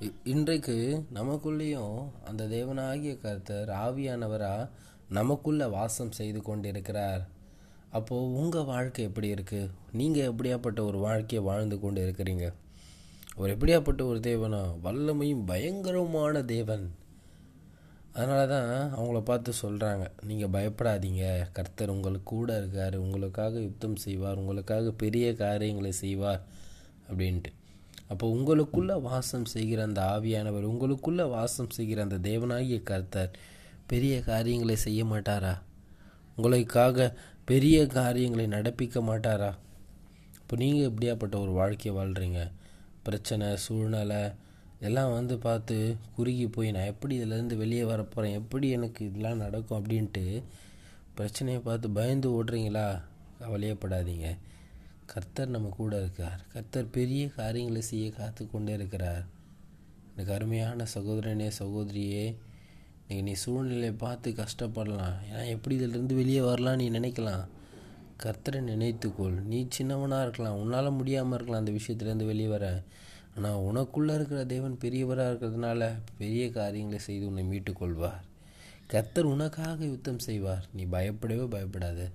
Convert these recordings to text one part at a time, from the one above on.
இன்றைக்கு நமக்குள்ளேயும் அந்த தேவனாகிய கர்த்தர் ஆவியானவராக நமக்குள்ளே வாசம் செய்து கொண்டிருக்கிறார். அப்போது உங்கள் வாழ்க்கை எப்படி இருக்குது நீங்கள் எப்படியாப்பட்ட ஒரு வாழ்க்கையை வாழ்ந்து கொண்டு இருக்கிறீங்க ஒரு எப்படியாப்பட்ட ஒரு தேவனா? வல்லமையும் பயங்கரமான தேவன். அதனால தான் அவங்கள பார்த்து சொல்கிறாங்க நீங்கள் பயப்படாதீங்க. கர்த்தர் உங்களுக்கு கூட இருக்கார். உங்களுக்காக யுத்தம் செய்வார். உங்களுக்காக பெரிய காரியங்களை செய்வார். அப்படின்ட்டு. அப்போ உங்களுக்குள்ள வாசம் செய்கிற அந்த ஆவியானவர் உங்களுக்குள்ள வாசம் செய்கிற அந்த தேவனாகிய கர்த்தர் பெரிய காரியங்களை செய்ய மாட்டாரா? உங்களுக்காக பெரிய காரியங்களை நடப்பிக்க மாட்டாரா? இப்போ நீங்கள் எப்படியாப்பட்ட ஒரு வாழ்க்கையை வாழ்கிறீங்க பிரச்சனை சூழ்நிலை எல்லாம் வந்து பார்த்து குறுகி போய் நான் எப்படி இதிலேருந்து வெளியே வரப்போகிறேன் எப்படி எனக்கு இதெல்லாம் நடக்கும் அப்படின்ட்டு பிரச்சனையை பார்த்து பயந்து ஓடுறீங்களா? கவலையப்படாதீங்க. கர்த்தர் நம்ம கூட இருக்கார். கர்த்தர் பெரிய காரியங்களை செய்ய காத்து கொண்டே இருக்கிறார். எனக்கு அருமையான சகோதரனே சகோதரியே நீ நீ சூழ்நிலையை பார்த்து கஷ்டப்படலாம். ஏன்னா எப்படி இதிலிருந்து வெளியே வரலாம் நீ நினைக்கலாம். கர்த்தரை நினைத்துக்கொள். நீ சின்னவனாக இருக்கலாம். உன்னால் முடியாமல் இருக்கலாம் அந்த விஷயத்துலேருந்து வெளியே வர. ஆனால் உனக்குள்ளே இருக்கிற தேவன் பெரியவராக இருக்கிறதுனால பெரிய காரியங்களை செய்து உன்னை மீட்டுக்கொள்வார். கர்த்தர் உனக்காக யுத்தம் செய்வார். நீ பயப்படவே பயப்படாத.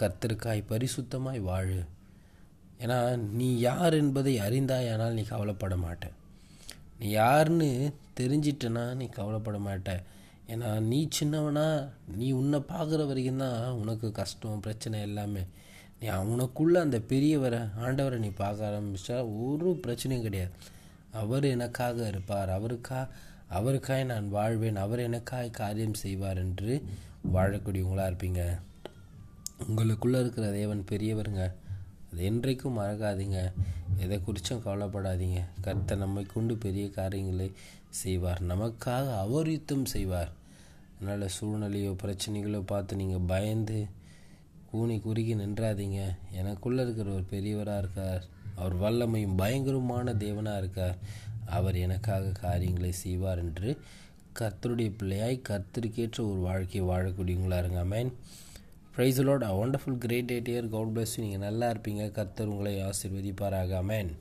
கர்த்தருக்காய் பரிசுத்தமாய் வாழு. ஏன்னா நீ யார் என்பதை அறிந்தாயானால் நீ கவலைப்பட மாட்ட. நீ யாருன்னு தெரிஞ்சிட்டனா நீ கவலைப்பட மாட்ட. ஏன்னா நீ சின்னவனா நீ உன்னை பார்க்குற வரைக்கும் தான் உனக்கு கஷ்டம் பிரச்சனை எல்லாமே. நீ அவனுக்குள்ளே அந்த பெரியவரை ஆண்டவரை நீ பார்க்க ஆரம்பிச்சா ஒரு பிரச்சனையும் கிடையாது. அவர் எனக்காக இருப்பார். அவருக்கா அவருக்காய் நான் வாழ்வேன். அவர் எனக்காய் காரியம் செய்வார் என்று வாழக்கூடியவங்களா இருப்பீங்க. உங்களுக்குள்ளே இருக்கிற தேவன் பெரியவருங்க. அது என்றைக்கும் மறக்காதீங்க. எதை குறித்தும் கவலைப்படாதீங்க. கர்த்தர் நம்மை கொண்டு பெரிய காரியங்களை செய்வார். நமக்காக அவர் யுத்தம் செய்வார். அதனால் சூழ்நிலையோ பிரச்சனைகளோ பார்த்து நீங்கள் பயந்து கூனி குறுகி நின்றாதீங்க. எனக்குள்ளே இருக்கிற ஒரு பெரியவராக இருக்கார். அவர் வல்லமையும் பயங்கரமான தேவனாக இருக்கார். அவர் எனக்காக காரியங்களை செய்வார் என்று கர்த்தருடைய பிள்ளையாய் கர்த்தருக்கேற்ற ஒரு வாழ்க்கையை வாழக்கூடியவங்களா இருங்க. மேன் ப்ரைஸ் லாட் அ wonderful great date year God bless நீங்கள் நல்லா இருப்பீங்க. கர்த்தர் உங்களை ஆசிர்வதிப்பாராக. மேன்